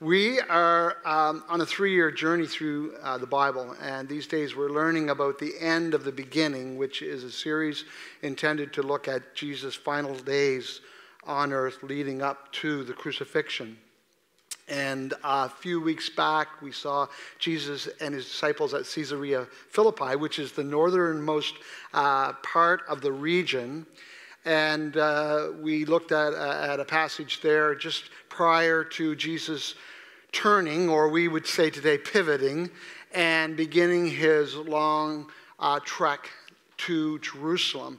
We are um, on a three year journey through uh, the Bible, and these days we're learning about the end of the beginning, which is a series intended to look at Jesus' final days on earth leading up to the crucifixion. And a few weeks back, we saw Jesus and his disciples at Caesarea Philippi, which is the northernmost uh, part of the region. And uh, we looked at, uh, at a passage there just prior to Jesus turning, or we would say today pivoting, and beginning his long uh, trek to Jerusalem.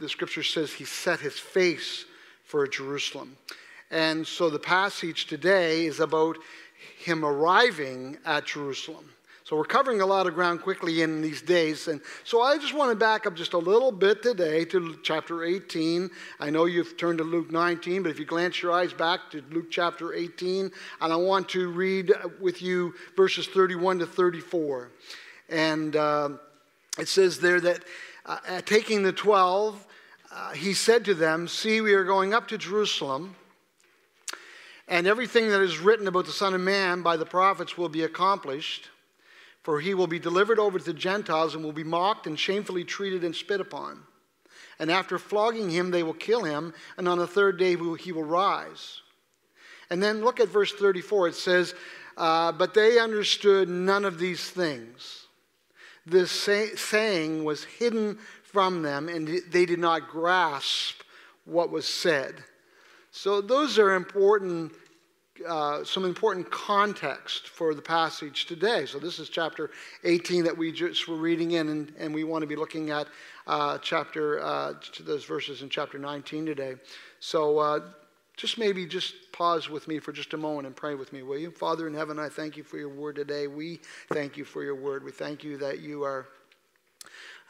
The scripture says he set his face for Jerusalem. And so the passage today is about him arriving at Jerusalem. So we're covering a lot of ground quickly in these days. And so I just want to back up just a little bit today to chapter 18. I know you've turned to Luke 19, but if you glance your eyes back to Luke chapter 18, and I want to read with you verses 31 to 34. And uh, it says there that uh, taking the 12, uh, he said to them, See, we are going up to Jerusalem. And everything that is written about the Son of Man by the prophets will be accomplished. For he will be delivered over to the Gentiles and will be mocked and shamefully treated and spit upon. And after flogging him, they will kill him, and on the third day he will rise. And then look at verse 34. It says, uh, But they understood none of these things. This say- saying was hidden from them, and they did not grasp what was said. So, those are important uh, some important context for the passage today. So, this is chapter 18 that we just were reading in, and, and we want to be looking at uh, chapter, uh, those verses in chapter 19 today. So, uh, just maybe just pause with me for just a moment and pray with me, will you? Father in heaven, I thank you for your word today. We thank you for your word. We thank you that you are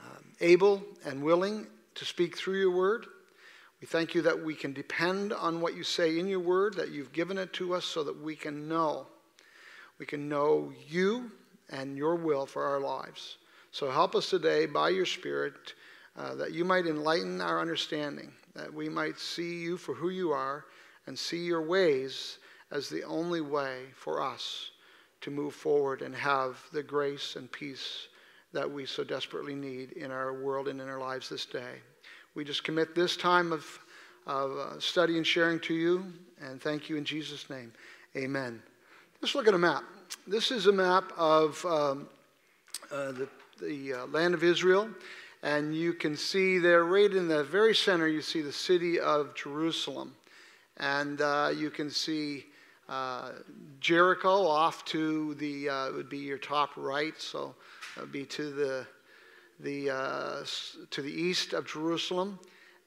um, able and willing to speak through your word. We thank you that we can depend on what you say in your word, that you've given it to us so that we can know. We can know you and your will for our lives. So help us today by your Spirit uh, that you might enlighten our understanding, that we might see you for who you are and see your ways as the only way for us to move forward and have the grace and peace that we so desperately need in our world and in our lives this day. We just commit this time of, of uh, study and sharing to you, and thank you in Jesus' name. Amen. Let's look at a map. This is a map of um, uh, the, the uh, land of Israel, and you can see there, right in the very center, you see the city of Jerusalem. And uh, you can see uh, Jericho off to the, uh, would be your top right, so it would be to the the, uh, to the east of Jerusalem.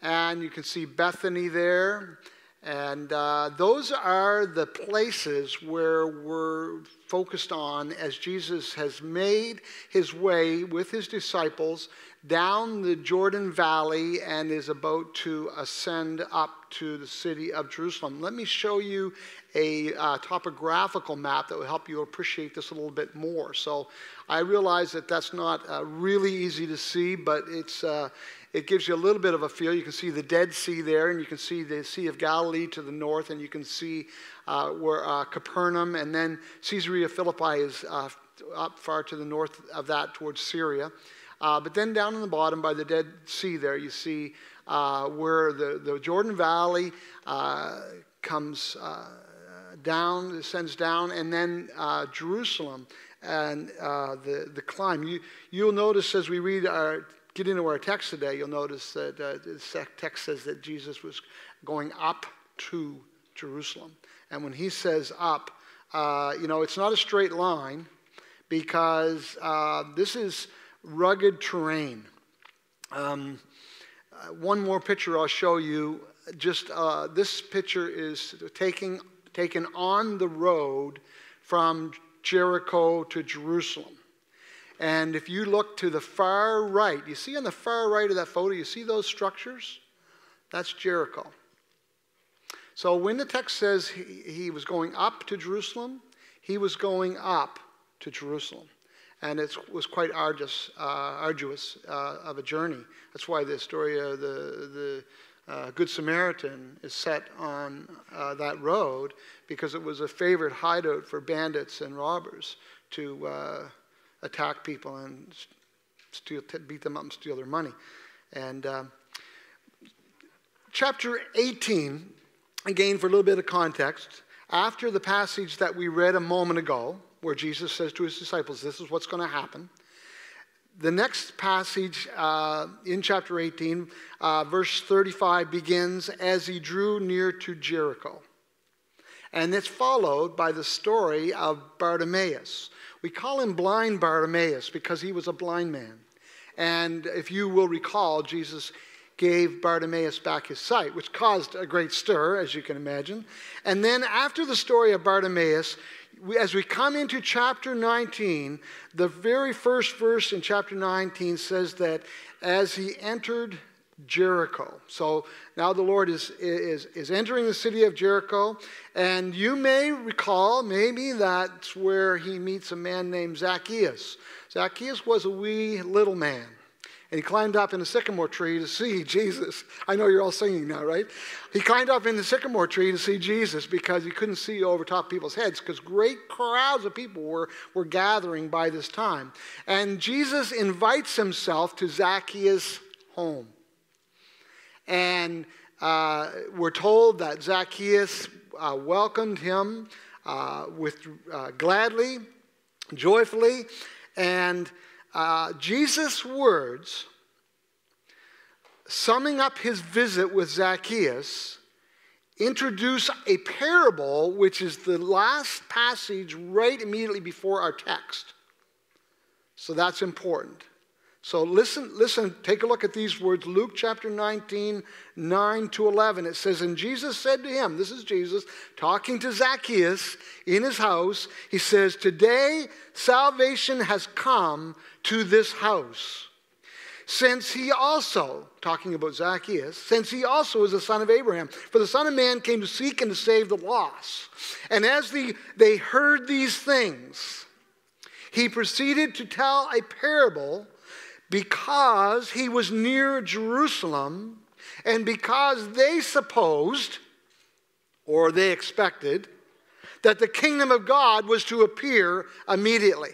And you can see Bethany there. And uh, those are the places where we're focused on as Jesus has made his way with his disciples down the Jordan Valley and is about to ascend up to the city of Jerusalem. Let me show you a uh, topographical map that will help you appreciate this a little bit more. So I realize that that's not uh, really easy to see, but it's, uh, it gives you a little bit of a feel. You can see the Dead Sea there, and you can see the Sea of Galilee to the north, and you can see uh, where uh, Capernaum, and then Caesarea Philippi is uh, up far to the north of that towards Syria. Uh, but then down in the bottom by the Dead Sea there, you see where the, the Jordan Valley comes down, descends down, and then Jerusalem and uh, the, the climb. You, you'll notice as we read our, get into our text today, you'll notice that uh, the text says that Jesus was going up to Jerusalem. And when he says up, uh, you know, it's not a straight line because uh, this is rugged terrain. Um, uh, one more picture I'll show you. Just uh, this picture is taking, taken on the road from Jericho to Jerusalem. And if you look to the far right, you see on the far right of that photo, you see those structures? That's Jericho. So when the text says he, was going up to Jerusalem, he was going up to Jerusalem. And it was quite arduous, uh, arduous uh, of a journey. That's why the story of the, the uh, Good Samaritan is set on uh, that road because it was a favorite hideout for bandits and robbers to uh, attack people and steal, beat them up and steal their money. And uh, chapter 18, again, for a little bit of context, after the passage that we read a moment ago, where Jesus says to his disciples, This is what's going to happen. The next passage uh, in chapter 18, uh, verse 35, begins as he drew near to Jericho. And it's followed by the story of Bartimaeus. We call him blind Bartimaeus because he was a blind man. And if you will recall, Jesus gave Bartimaeus back his sight, which caused a great stir, as you can imagine. And then, after the story of Bartimaeus, as we come into chapter 19, the very first verse in chapter 19 says that as he entered Jericho. So now the Lord is, is, is entering the city of Jericho, and you may recall maybe that's where he meets a man named Zacchaeus. Zacchaeus was a wee little man. And he climbed up in a sycamore tree to see Jesus. I know you're all singing now, right? He climbed up in the sycamore tree to see Jesus because he couldn't see over top people's heads because great crowds of people were, were gathering by this time. And Jesus invites himself to Zacchaeus' home. And uh, we're told that Zacchaeus uh, welcomed him uh, with uh, gladly, joyfully, and uh, Jesus' words, summing up his visit with Zacchaeus, introduce a parable, which is the last passage right immediately before our text. So that's important. So listen, listen, take a look at these words. Luke chapter 19, 9 to 11. It says, And Jesus said to him, This is Jesus talking to Zacchaeus in his house. He says, Today salvation has come to this house. Since he also, talking about Zacchaeus, since he also is a son of Abraham. For the Son of Man came to seek and to save the lost. And as the, they heard these things, he proceeded to tell a parable because he was near Jerusalem and because they supposed or they expected that the kingdom of God was to appear immediately.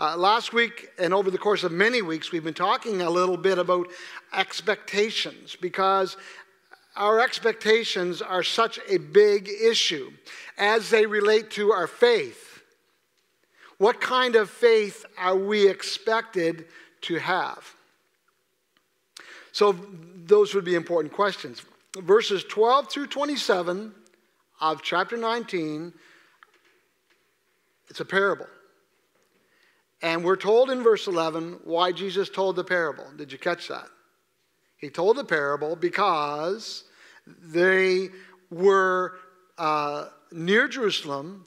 Uh, last week, and over the course of many weeks, we've been talking a little bit about expectations because our expectations are such a big issue as they relate to our faith. What kind of faith are we expected to have? So, those would be important questions. Verses 12 through 27 of chapter 19, it's a parable. And we're told in verse 11 why Jesus told the parable. Did you catch that? He told the parable because they were uh, near Jerusalem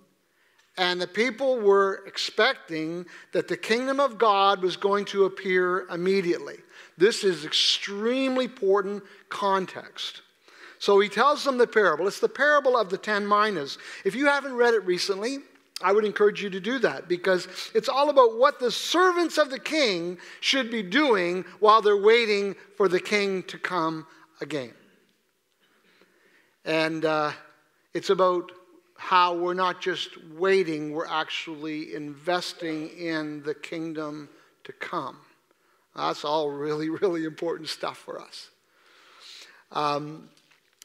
and the people were expecting that the kingdom of God was going to appear immediately. This is extremely important context. So he tells them the parable. It's the parable of the ten minas. If you haven't read it recently, I would encourage you to do that because it's all about what the servants of the king should be doing while they're waiting for the king to come again. And uh, it's about how we're not just waiting, we're actually investing in the kingdom to come. That's all really, really important stuff for us. Um,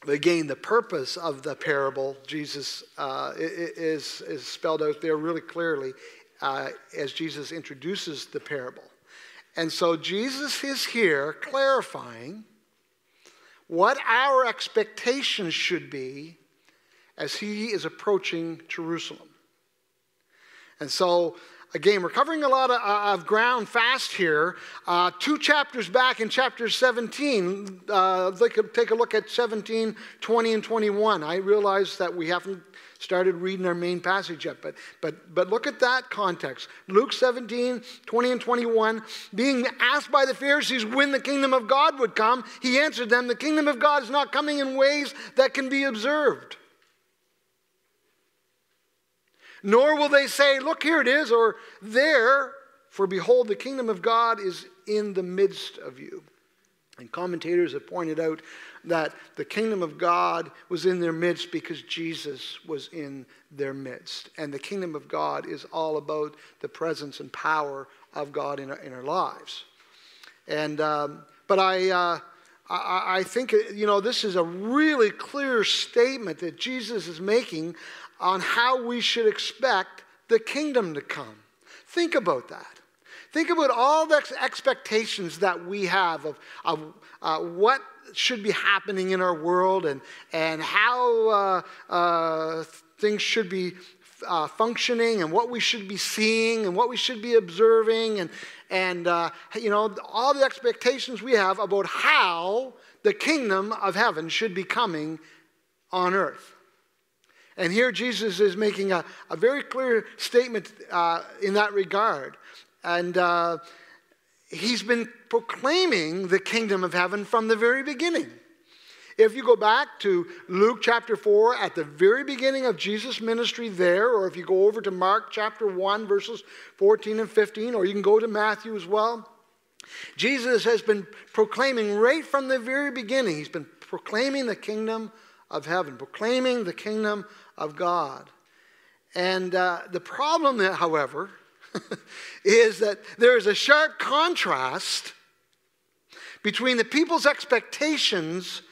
again, the purpose of the parable, Jesus uh, is, is spelled out there really clearly uh, as Jesus introduces the parable. And so Jesus is here clarifying what our expectations should be as he is approaching Jerusalem. And so, again, we're covering a lot of, uh, of ground fast here. Uh, two chapters back in chapter 17, uh, take a look at 17, 20, and 21. I realize that we haven't started reading our main passage yet, but, but, but look at that context. Luke 17, 20, and 21. Being asked by the Pharisees when the kingdom of God would come, he answered them, The kingdom of God is not coming in ways that can be observed. Nor will they say, Look, here it is, or there, for behold, the kingdom of God is in the midst of you. And commentators have pointed out that the kingdom of God was in their midst because Jesus was in their midst. And the kingdom of God is all about the presence and power of God in our, in our lives. And, um, but I, uh, I, I think, you know, this is a really clear statement that Jesus is making on how we should expect the kingdom to come. Think about that. Think about all the expectations that we have of, of uh, what should be happening in our world and, and how uh, uh, things should be uh, functioning and what we should be seeing and what we should be observing and, and uh, you know, all the expectations we have about how the kingdom of heaven should be coming on earth. And here Jesus is making a, a very clear statement uh, in that regard. And uh, he's been proclaiming the kingdom of heaven from the very beginning. If you go back to Luke chapter 4, at the very beginning of Jesus' ministry there, or if you go over to Mark chapter 1, verses 14 and 15, or you can go to Matthew as well, Jesus has been proclaiming right from the very beginning, he's been proclaiming the kingdom of heaven, proclaiming the kingdom of God. And uh, the problem, however, is that there is a sharp contrast between the people's expectations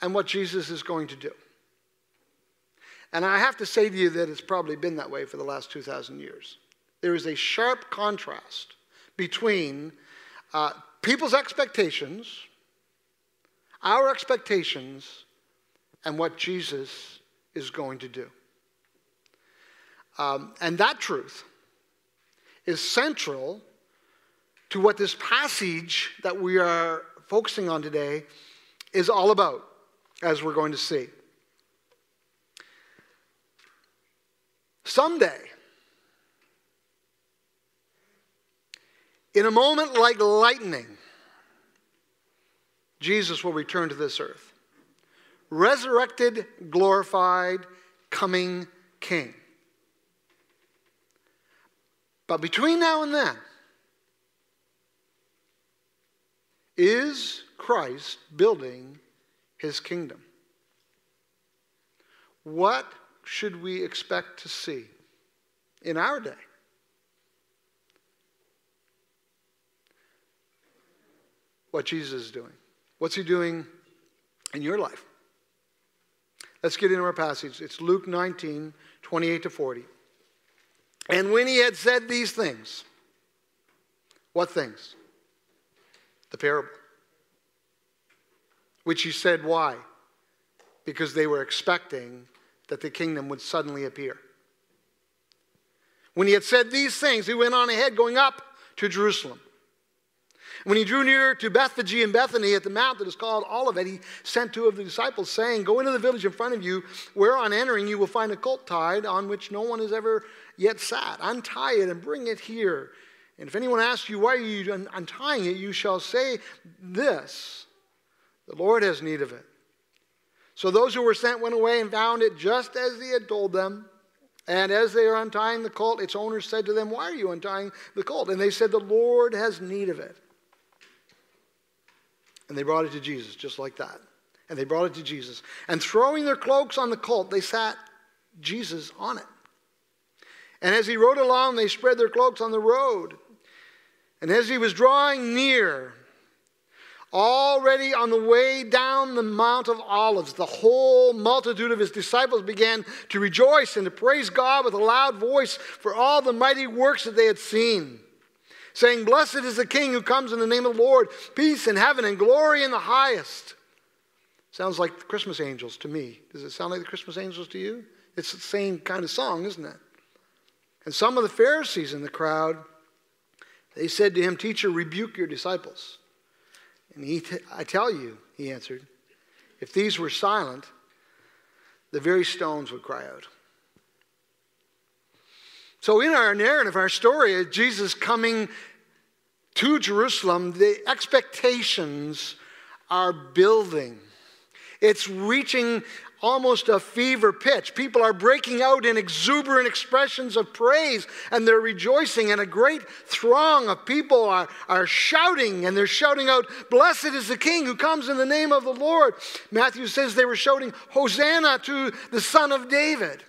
and what Jesus is going to do. And I have to say to you that it's probably been that way for the last 2,000 years. There is a sharp contrast between uh, people's expectations, our expectations, and what Jesus is going to do. Um, and that truth is central to what this passage that we are focusing on today is all about, as we're going to see. Someday, in a moment like lightning, Jesus will return to this earth. Resurrected, glorified, coming King. But between now and then, is Christ building his kingdom? What should we expect to see in our day? What Jesus is doing. What's he doing in your life? Let's get into our passage. It's Luke 19, 28 to 40. And when he had said these things, what things? The parable. Which he said, why? Because they were expecting that the kingdom would suddenly appear. When he had said these things, he went on ahead, going up to Jerusalem. When he drew near to Bethphage and Bethany at the mount that is called Olivet, he sent two of the disciples, saying, Go into the village in front of you, where on entering you will find a colt tied on which no one has ever yet sat. Untie it and bring it here. And if anyone asks you, Why are you untying it? you shall say this The Lord has need of it. So those who were sent went away and found it just as he had told them. And as they are untying the colt, its owner said to them, Why are you untying the colt? And they said, The Lord has need of it. And they brought it to Jesus, just like that. And they brought it to Jesus. And throwing their cloaks on the colt, they sat Jesus on it. And as he rode along, they spread their cloaks on the road. And as he was drawing near, already on the way down the Mount of Olives, the whole multitude of his disciples began to rejoice and to praise God with a loud voice for all the mighty works that they had seen saying, Blessed is the King who comes in the name of the Lord, peace in heaven and glory in the highest. Sounds like the Christmas angels to me. Does it sound like the Christmas angels to you? It's the same kind of song, isn't it? And some of the Pharisees in the crowd, they said to him, Teacher, rebuke your disciples. And he, t- I tell you, he answered, if these were silent, the very stones would cry out. So, in our narrative, our story of Jesus coming to Jerusalem, the expectations are building. It's reaching almost a fever pitch. People are breaking out in exuberant expressions of praise and they're rejoicing, and a great throng of people are, are shouting and they're shouting out, Blessed is the King who comes in the name of the Lord. Matthew says they were shouting, Hosanna to the Son of David.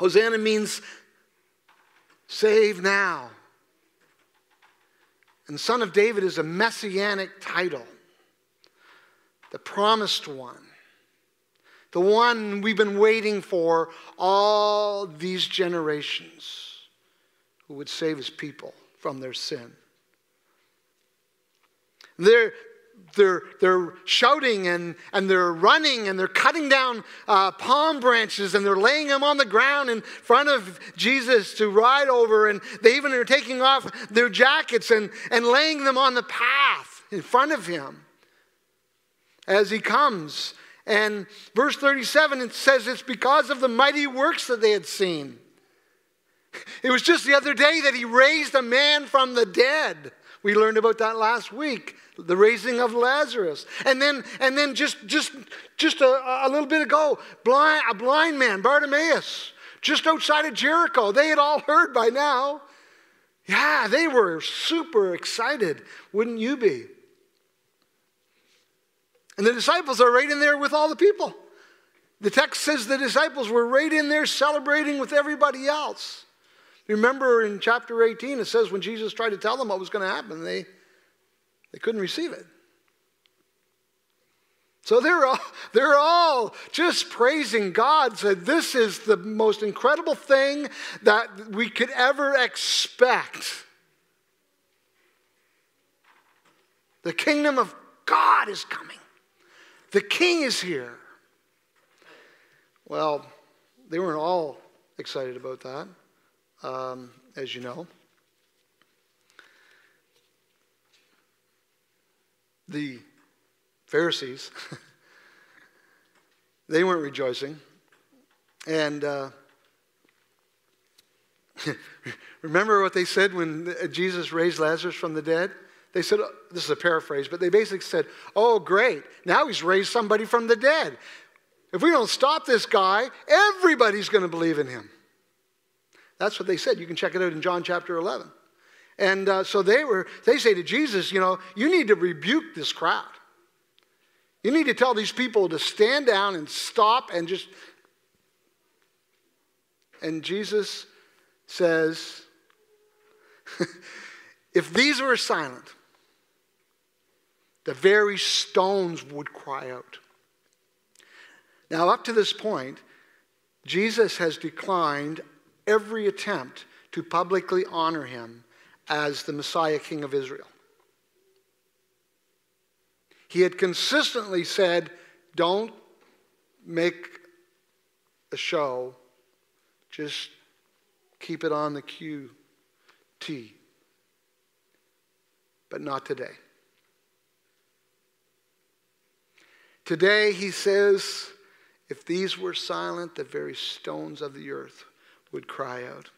Hosanna means save now. And Son of David is a messianic title, the promised one the one we've been waiting for all these generations who would save his people from their sin. They're, they're, they're shouting and, and they're running and they're cutting down uh, palm branches and they're laying them on the ground in front of Jesus to ride over. And they even are taking off their jackets and, and laying them on the path in front of him as he comes and verse 37, it says it's because of the mighty works that they had seen. It was just the other day that he raised a man from the dead. We learned about that last week, the raising of Lazarus. And then, and then just, just, just a, a little bit ago, blind, a blind man, Bartimaeus, just outside of Jericho. They had all heard by now. Yeah, they were super excited. Wouldn't you be? And the disciples are right in there with all the people. The text says the disciples were right in there celebrating with everybody else. Remember in chapter 18, it says when Jesus tried to tell them what was going to happen, they, they couldn't receive it. So they're all, they're all just praising God, said, This is the most incredible thing that we could ever expect. The kingdom of God is coming. The king is here. Well, they weren't all excited about that, um, as you know. The Pharisees, they weren't rejoicing. And uh, remember what they said when Jesus raised Lazarus from the dead? They said, this is a paraphrase, but they basically said, oh, great, now he's raised somebody from the dead. If we don't stop this guy, everybody's going to believe in him. That's what they said. You can check it out in John chapter 11. And uh, so they were, they say to Jesus, you know, you need to rebuke this crowd. You need to tell these people to stand down and stop and just. And Jesus says, if these were silent, the very stones would cry out. Now, up to this point, Jesus has declined every attempt to publicly honor him as the Messiah King of Israel. He had consistently said, Don't make a show, just keep it on the QT. But not today. Today, he says, if these were silent, the very stones of the earth would cry out.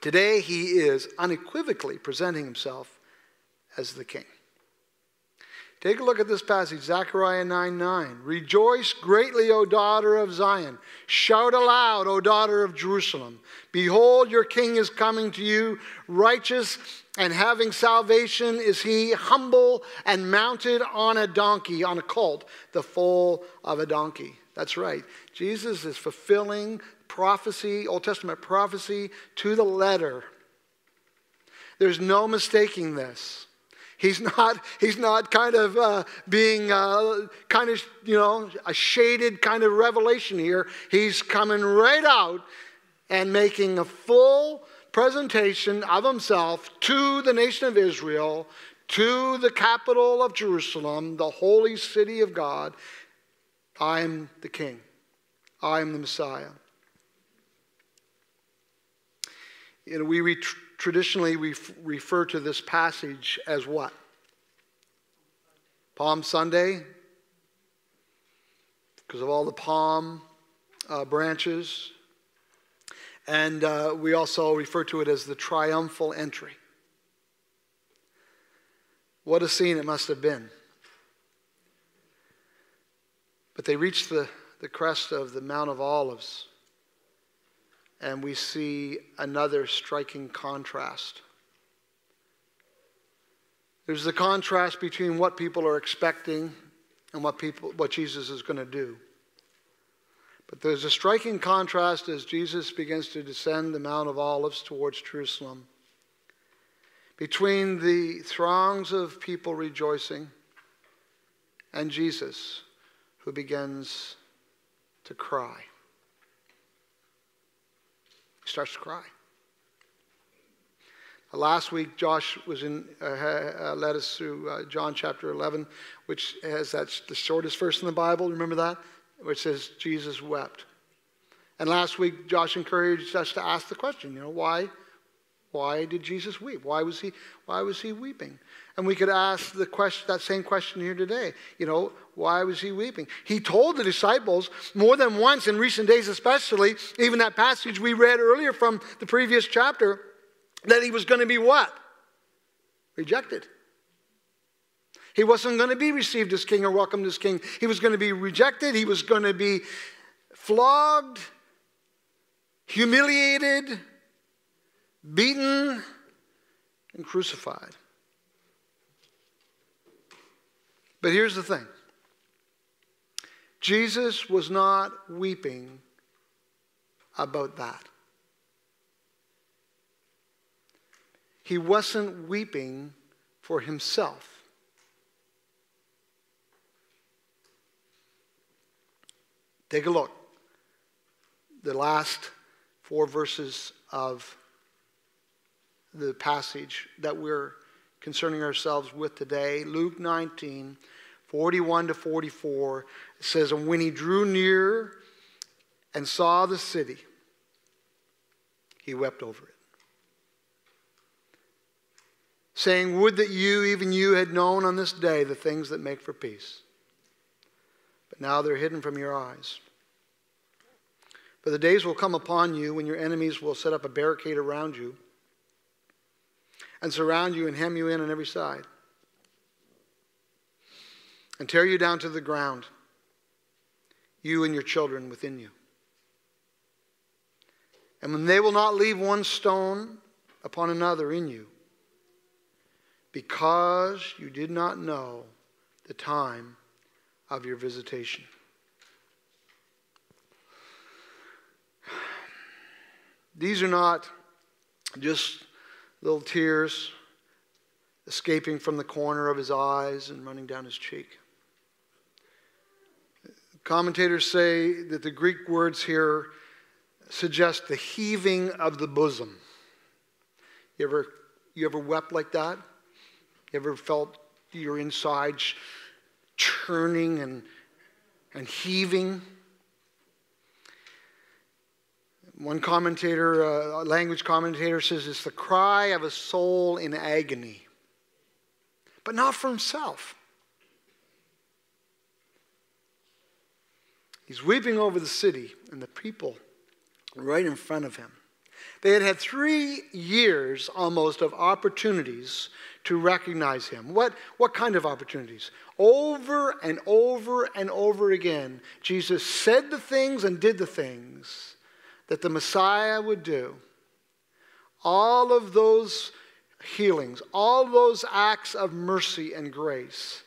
Today, he is unequivocally presenting himself as the king. Take a look at this passage, Zechariah 9 9. Rejoice greatly, O daughter of Zion. Shout aloud, O daughter of Jerusalem. Behold, your king is coming to you. Righteous and having salvation is he, humble and mounted on a donkey, on a colt, the foal of a donkey. That's right. Jesus is fulfilling prophecy, Old Testament prophecy, to the letter. There's no mistaking this. He's not, he's not kind of uh, being uh, kind of, you know, a shaded kind of revelation here. He's coming right out and making a full presentation of himself to the nation of Israel, to the capital of Jerusalem, the holy city of God. I am the king. I am the Messiah. You know, we traditionally we refer to this passage as what? Palm Sunday, because of all the palm uh, branches. And uh, we also refer to it as the triumphal entry. What a scene it must have been. But they reached the the crest of the Mount of Olives, and we see another striking contrast. There's the contrast between what people are expecting and what, people, what Jesus is going to do. But there's a striking contrast as Jesus begins to descend the Mount of Olives towards Jerusalem between the throngs of people rejoicing and Jesus, who begins to cry. Starts to cry. Last week, Josh was in, uh, uh, led us through uh, John chapter 11, which has that's the shortest verse in the Bible. Remember that? Which says Jesus wept. And last week, Josh encouraged us to ask the question, you know, why, why did Jesus weep? Why was he, why was he weeping? And we could ask the question, that same question here today. You know, why was he weeping? He told the disciples more than once in recent days, especially, even that passage we read earlier from the previous chapter that he was going to be what? Rejected. He wasn't going to be received as king or welcomed as king. He was going to be rejected. He was going to be flogged, humiliated, beaten, and crucified. But here's the thing Jesus was not weeping about that. he wasn't weeping for himself. Take a look. The last four verses of the passage that we're concerning ourselves with today Luke 19, 41 to 44 says, And when he drew near and saw the city, he wept over it saying, Would that you, even you, had known on this day the things that make for peace. But now they're hidden from your eyes. For the days will come upon you when your enemies will set up a barricade around you and surround you and hem you in on every side and tear you down to the ground, you and your children within you. And when they will not leave one stone upon another in you, because you did not know the time of your visitation. These are not just little tears escaping from the corner of his eyes and running down his cheek. Commentators say that the Greek words here suggest the heaving of the bosom. You ever, you ever wept like that? You ever felt your insides churning and, and heaving? One commentator, uh, language commentator, says it's the cry of a soul in agony, but not for himself. He's weeping over the city and the people right in front of him. They had had three years almost of opportunities to recognize him. What, what kind of opportunities? Over and over and over again, Jesus said the things and did the things that the Messiah would do. All of those healings, all those acts of mercy and grace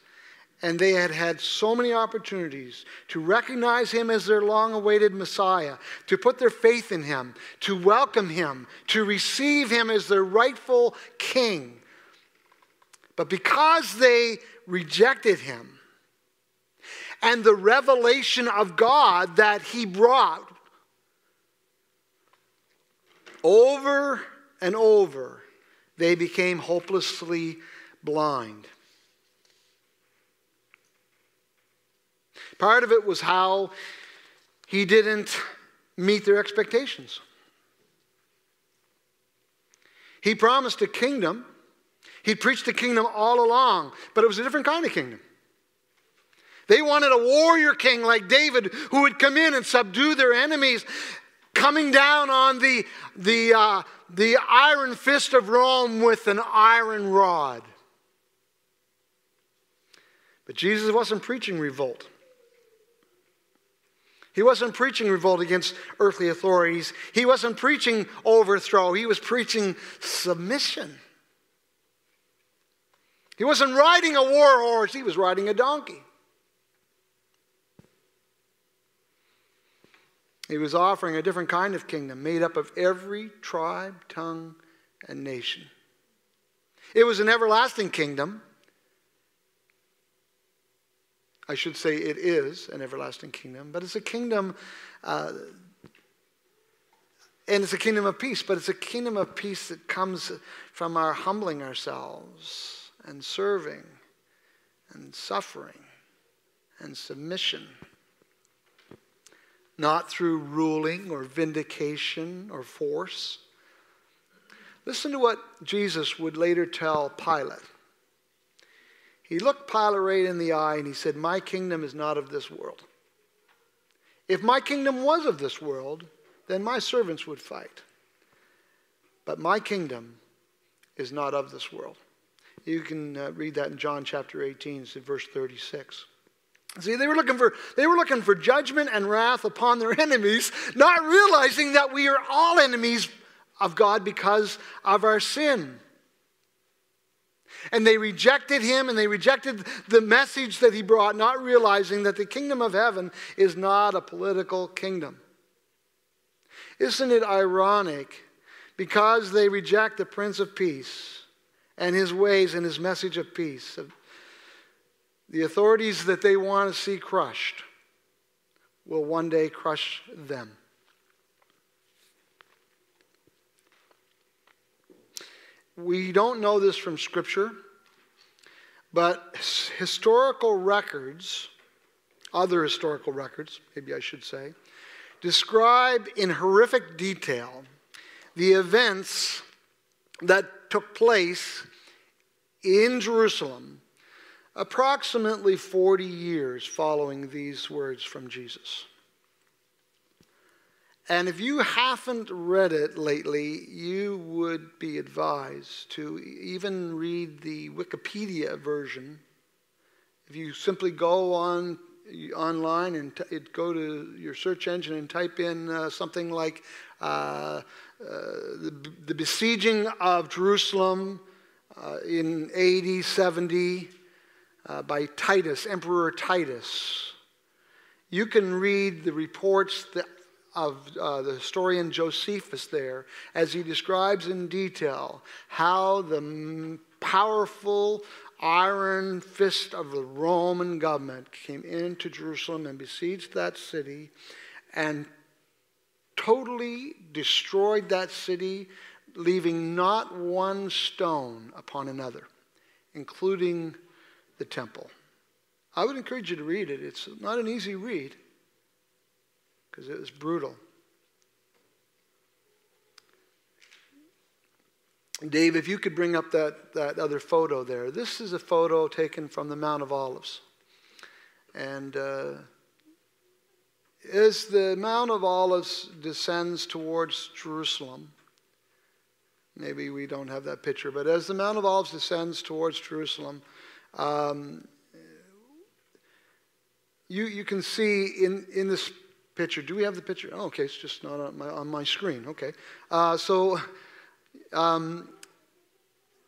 and they had had so many opportunities to recognize him as their long awaited Messiah, to put their faith in him, to welcome him, to receive him as their rightful king. But because they rejected him and the revelation of God that he brought over and over, they became hopelessly blind. Part of it was how he didn't meet their expectations. He promised a kingdom. He preached the kingdom all along, but it was a different kind of kingdom. They wanted a warrior king like David who would come in and subdue their enemies, coming down on the, the, uh, the iron fist of Rome with an iron rod. But Jesus wasn't preaching revolt. He wasn't preaching revolt against earthly authorities. He wasn't preaching overthrow. He was preaching submission. He wasn't riding a war horse, he was riding a donkey. He was offering a different kind of kingdom made up of every tribe, tongue, and nation. It was an everlasting kingdom. I should say it is an everlasting kingdom, but it's a kingdom, uh, and it's a kingdom of peace, but it's a kingdom of peace that comes from our humbling ourselves and serving and suffering and submission. Not through ruling or vindication or force. Listen to what Jesus would later tell Pilate. He looked Pilate right in the eye and he said, My kingdom is not of this world. If my kingdom was of this world, then my servants would fight. But my kingdom is not of this world. You can uh, read that in John chapter 18, verse 36. See, they were looking for they were looking for judgment and wrath upon their enemies, not realizing that we are all enemies of God because of our sin. And they rejected him and they rejected the message that he brought, not realizing that the kingdom of heaven is not a political kingdom. Isn't it ironic? Because they reject the Prince of Peace and his ways and his message of peace, the authorities that they want to see crushed will one day crush them. We don't know this from Scripture, but historical records, other historical records, maybe I should say, describe in horrific detail the events that took place in Jerusalem approximately 40 years following these words from Jesus. And if you haven't read it lately, you would be advised to even read the Wikipedia version. If you simply go on online and t- go to your search engine and type in uh, something like uh, uh, the, the, besieging of Jerusalem uh, in AD 70 uh, by Titus, Emperor Titus, you can read the reports that of uh, the historian Josephus there as he describes in detail how the powerful iron fist of the Roman government came into Jerusalem and besieged that city and totally destroyed that city, leaving not one stone upon another, including the temple. I would encourage you to read it. It's not an easy read because it was brutal. Dave, if you could bring up that, that other photo there. This is a photo taken from the Mount of Olives. And uh, as the Mount of Olives descends towards Jerusalem, maybe we don't have that picture, but as the Mount of Olives descends towards Jerusalem, um, you, you can see in, in this picture. Do we have the picture? Oh, okay, it's just not on my, on my screen. Okay. Uh, so, um,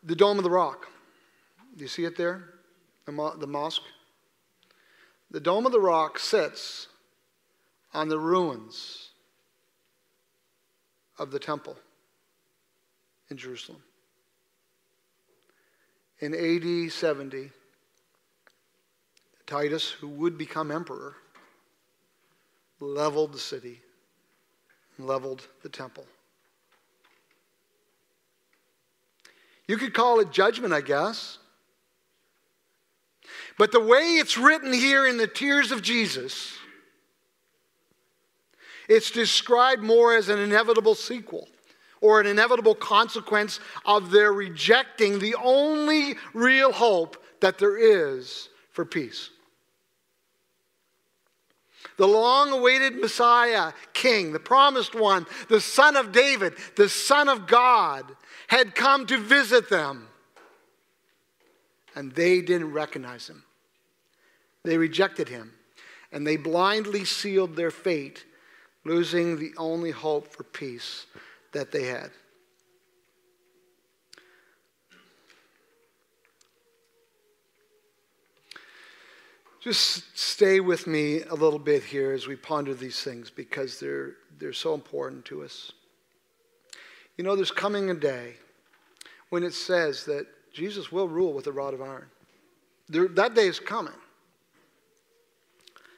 the Dome of the Rock. Do you see it there? The, mo- the mosque? The Dome of the Rock sits on the ruins of the temple in Jerusalem. In AD 70, Titus, who would become emperor, leveled the city leveled the temple. You could call it judgment, I guess. But the way it's written here in the tears of Jesus, it's described more as an inevitable sequel or an inevitable consequence of their rejecting the only real hope that there is for peace. The long awaited Messiah, King, the promised one, the Son of David, the Son of God, had come to visit them. And they didn't recognize him, they rejected him. and they blindly sealed their fate, losing the only hope for peace that they had. Just stay with me a little bit here as we ponder these things because they're, they're so important to us. You know, there's coming a day when it says that Jesus will rule with a rod of iron. There, that day is coming,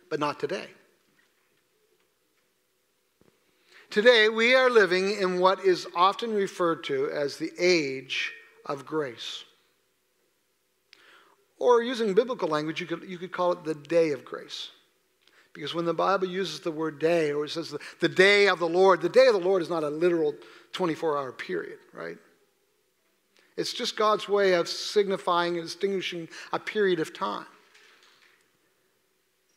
but not today. Today, we are living in what is often referred to as the age of grace. Or using biblical language, you could, you could call it the day of grace. Because when the Bible uses the word day, or it says the, the day of the Lord, the day of the Lord is not a literal 24 hour period, right? It's just God's way of signifying and distinguishing a period of time.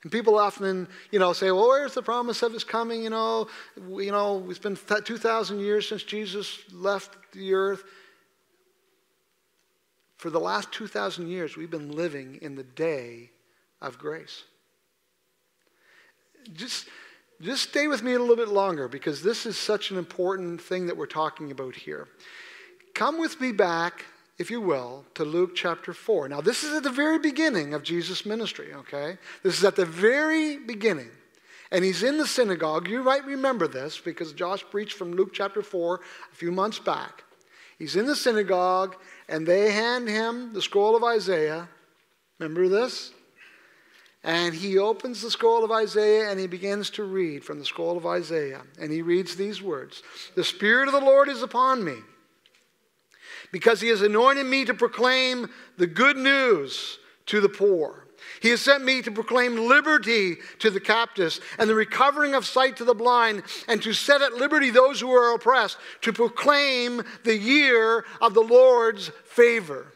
And people often, you know, say, well, where's the promise of his coming? You know, you know, it's been 2,000 years since Jesus left the earth. For the last 2,000 years, we've been living in the day of grace. Just, just stay with me a little bit longer because this is such an important thing that we're talking about here. Come with me back, if you will, to Luke chapter 4. Now, this is at the very beginning of Jesus' ministry, okay? This is at the very beginning. And he's in the synagogue. You might remember this because Josh preached from Luke chapter 4 a few months back. He's in the synagogue, and they hand him the scroll of Isaiah. Remember this? And he opens the scroll of Isaiah and he begins to read from the scroll of Isaiah. And he reads these words The Spirit of the Lord is upon me, because he has anointed me to proclaim the good news to the poor. He has sent me to proclaim liberty to the captives and the recovering of sight to the blind, and to set at liberty those who are oppressed, to proclaim the year of the Lord's favor.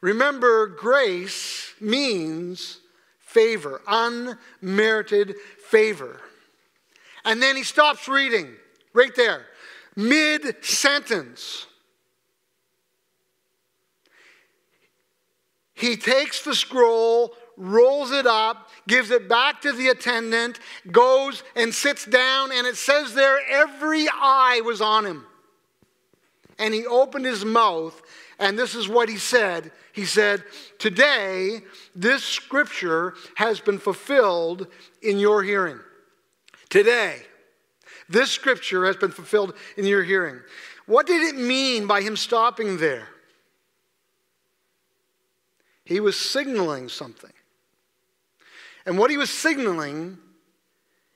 Remember, grace means favor, unmerited favor. And then he stops reading right there, mid sentence. He takes the scroll, rolls it up, gives it back to the attendant, goes and sits down, and it says there every eye was on him. And he opened his mouth, and this is what he said. He said, Today, this scripture has been fulfilled in your hearing. Today, this scripture has been fulfilled in your hearing. What did it mean by him stopping there? He was signaling something. And what he was signaling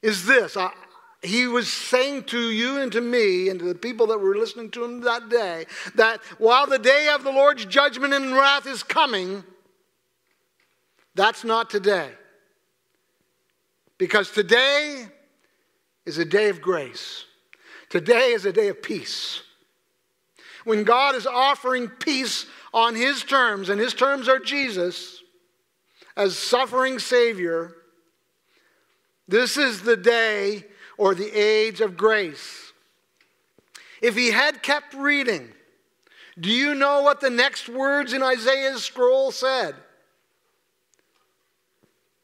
is this I, he was saying to you and to me and to the people that were listening to him that day that while the day of the Lord's judgment and wrath is coming, that's not today. Because today is a day of grace. Today is a day of peace. When God is offering peace on his terms, and his terms are Jesus as suffering Savior, this is the day or the age of grace. If he had kept reading, do you know what the next words in Isaiah's scroll said?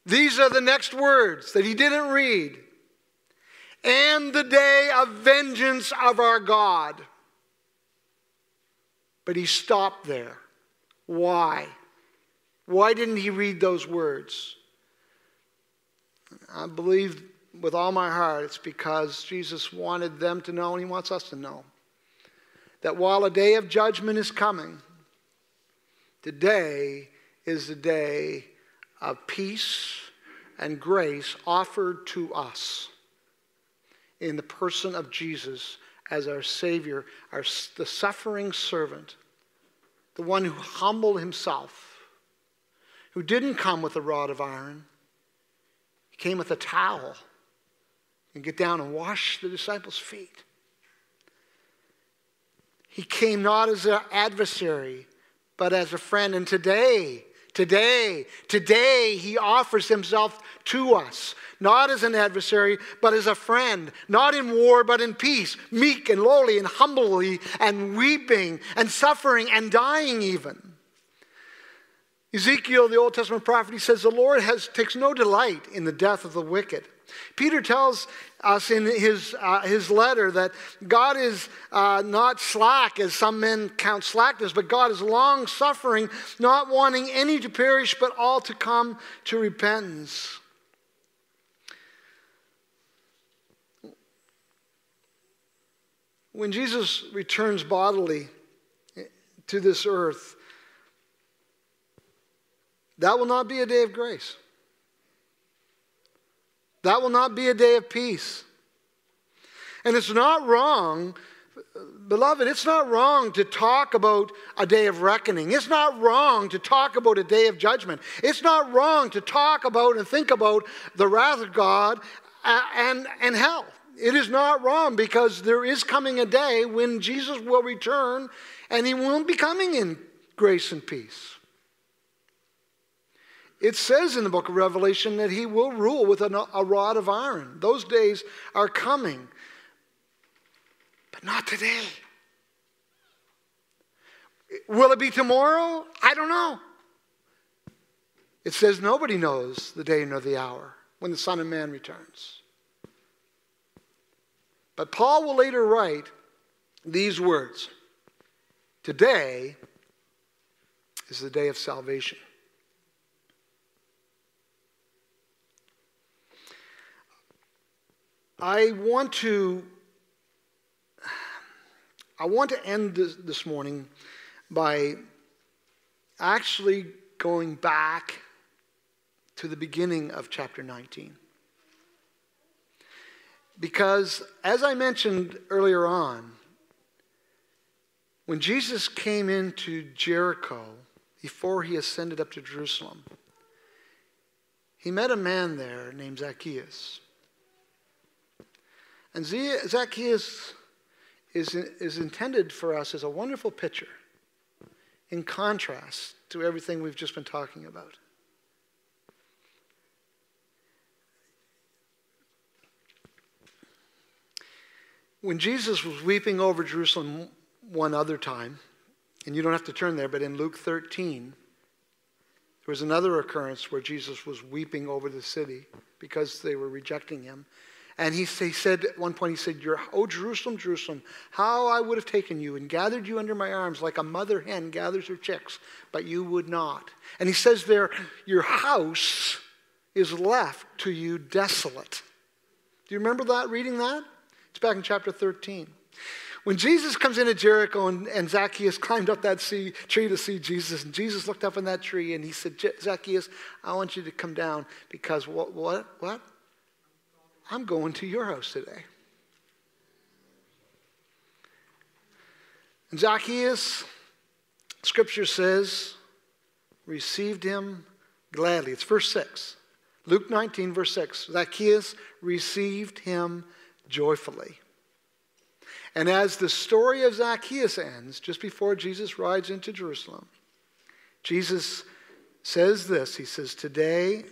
These are the next words that he didn't read. And the day of vengeance of our God. But he stopped there. Why? Why didn't he read those words? I believe with all my heart it's because Jesus wanted them to know, and he wants us to know, that while a day of judgment is coming, today is the day of peace and grace offered to us in the person of Jesus as our Savior, our, the suffering servant, the one who humbled himself, who didn't come with a rod of iron, he came with a towel and get down and wash the disciples' feet. He came not as an adversary, but as a friend. And today, today, today, he offers himself to us not as an adversary, but as a friend, not in war, but in peace, meek and lowly and humbly and weeping and suffering and dying even. Ezekiel, the Old Testament prophet, he says, The Lord has, takes no delight in the death of the wicked. Peter tells us in his, uh, his letter that God is uh, not slack, as some men count slackness, but God is long suffering, not wanting any to perish, but all to come to repentance. When Jesus returns bodily to this earth, that will not be a day of grace. That will not be a day of peace. And it's not wrong, beloved, it's not wrong to talk about a day of reckoning. It's not wrong to talk about a day of judgment. It's not wrong to talk about and think about the wrath of God and, and hell. It is not wrong because there is coming a day when Jesus will return and he won't be coming in grace and peace. It says in the book of Revelation that he will rule with a, rod of iron. Those days are coming, but not today. Will it be tomorrow? I don't know. It says nobody knows the day nor the hour when the Son of Man returns. But Paul will later write these words Today is the day of salvation. I want to I want to end this, this morning by actually going back to the beginning of chapter 19. Because, as I mentioned earlier on, when Jesus came into Jericho before he ascended up to Jerusalem, he met a man there named Zacchaeus. And Zacchaeus is, is intended for us as a wonderful picture in contrast to everything we've just been talking about. When Jesus was weeping over Jerusalem one other time, and you don't have to turn there, but in Luke 13, there was another occurrence where Jesus was weeping over the city because they were rejecting him. And he, he said at one point, he said, Oh, Jerusalem, Jerusalem, how I would have taken you and gathered you under my arms like a mother hen gathers her chicks, but you would not. And he says there, Your house is left to you desolate. Do you remember that, reading that? It's back in chapter 13. When Jesus comes into Jericho and, and Zacchaeus climbed up that sea, tree to see Jesus, and Jesus looked up in that tree and he said, Zacchaeus, I want you to come down because what? What? What? I'm going to your house today. And Zacchaeus, scripture says, received him gladly. It's verse 6. Luke 19, verse 6. Zacchaeus received him joyfully. And as the story of Zacchaeus ends, just before Jesus rides into Jerusalem, Jesus says this He says, Today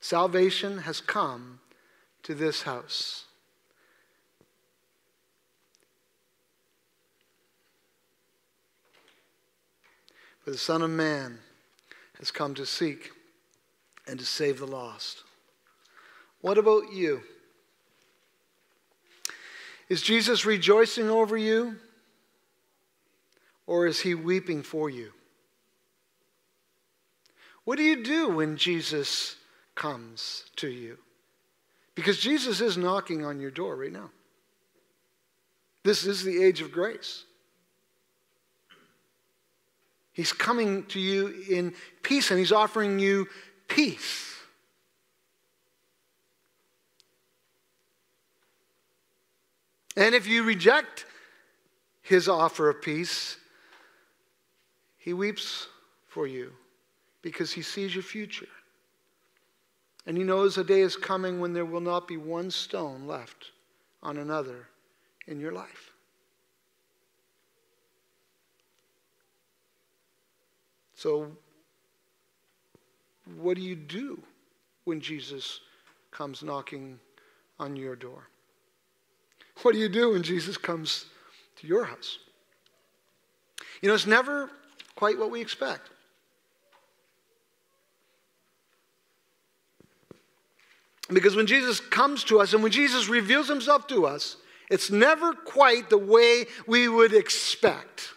salvation has come to this house. For the Son of Man has come to seek and to save the lost. What about you? Is Jesus rejoicing over you? Or is he weeping for you? What do you do when Jesus comes to you? Because Jesus is knocking on your door right now. This is the age of grace. He's coming to you in peace and he's offering you peace. And if you reject his offer of peace, he weeps for you because he sees your future. And he knows a day is coming when there will not be one stone left on another in your life. So, what do you do when Jesus comes knocking on your door? What do you do when Jesus comes to your house? You know, it's never quite what we expect. Because when Jesus comes to us and when Jesus reveals himself to us, it's never quite the way we would expect.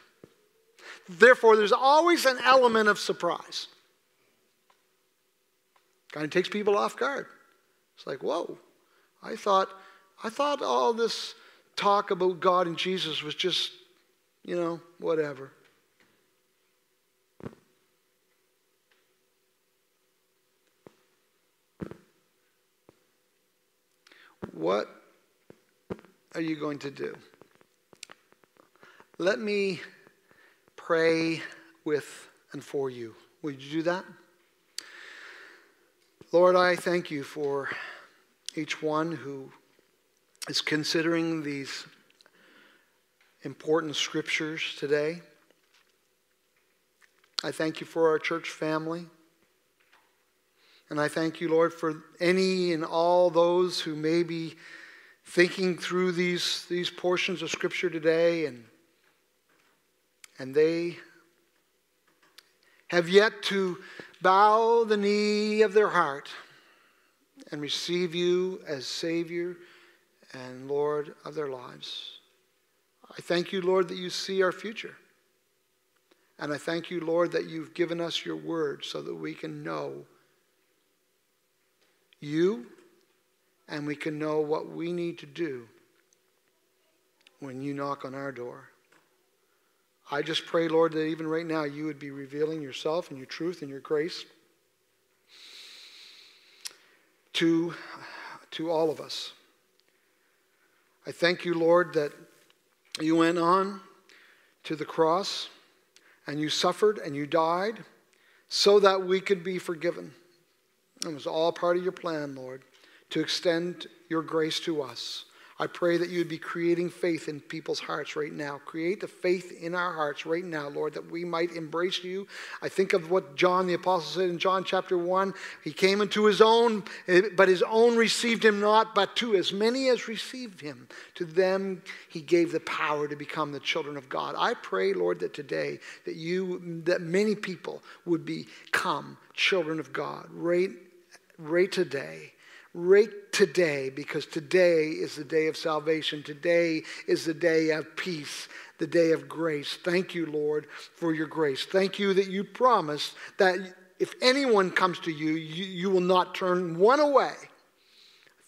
Therefore, there's always an element of surprise. Kind of takes people off guard. It's like, whoa, I thought, I thought all this talk about God and Jesus was just, you know, whatever. What are you going to do? Let me pray with and for you. Would you do that? Lord, I thank you for each one who is considering these important scriptures today. I thank you for our church family. And I thank you, Lord, for any and all those who may be thinking through these, these portions of Scripture today and, and they have yet to bow the knee of their heart and receive you as Savior and Lord of their lives. I thank you, Lord, that you see our future. And I thank you, Lord, that you've given us your word so that we can know you and we can know what we need to do when you knock on our door. I just pray, Lord, that even right now you would be revealing yourself and your truth and your grace to, to all of us. I thank you, Lord, that you went on to the cross and you suffered and you died so that we could be forgiven. It was all part of your plan, Lord, to extend your grace to us. I pray that you would be creating faith in people's hearts right now. Create the faith in our hearts right now, Lord, that we might embrace you. I think of what John the Apostle said in John chapter 1. He came into his own, but his own received him not, but to as many as received him, to them he gave the power to become the children of God. I pray, Lord, that today that you that many people would become children of God right right today. Right today, because today is the day of salvation. Today is the day of peace, the day of grace. Thank you, Lord, for your grace. Thank you that you promised that if anyone comes to you, you, you will not turn one away.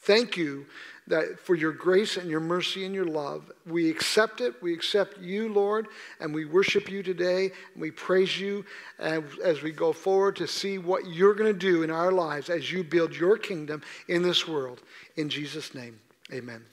Thank you that for your grace and your mercy and your love. We accept it. We accept you, Lord, and we worship you today. And we praise you as, we go forward to see what you're going to do in our lives as you build your kingdom in this world. In Jesus' name, amen.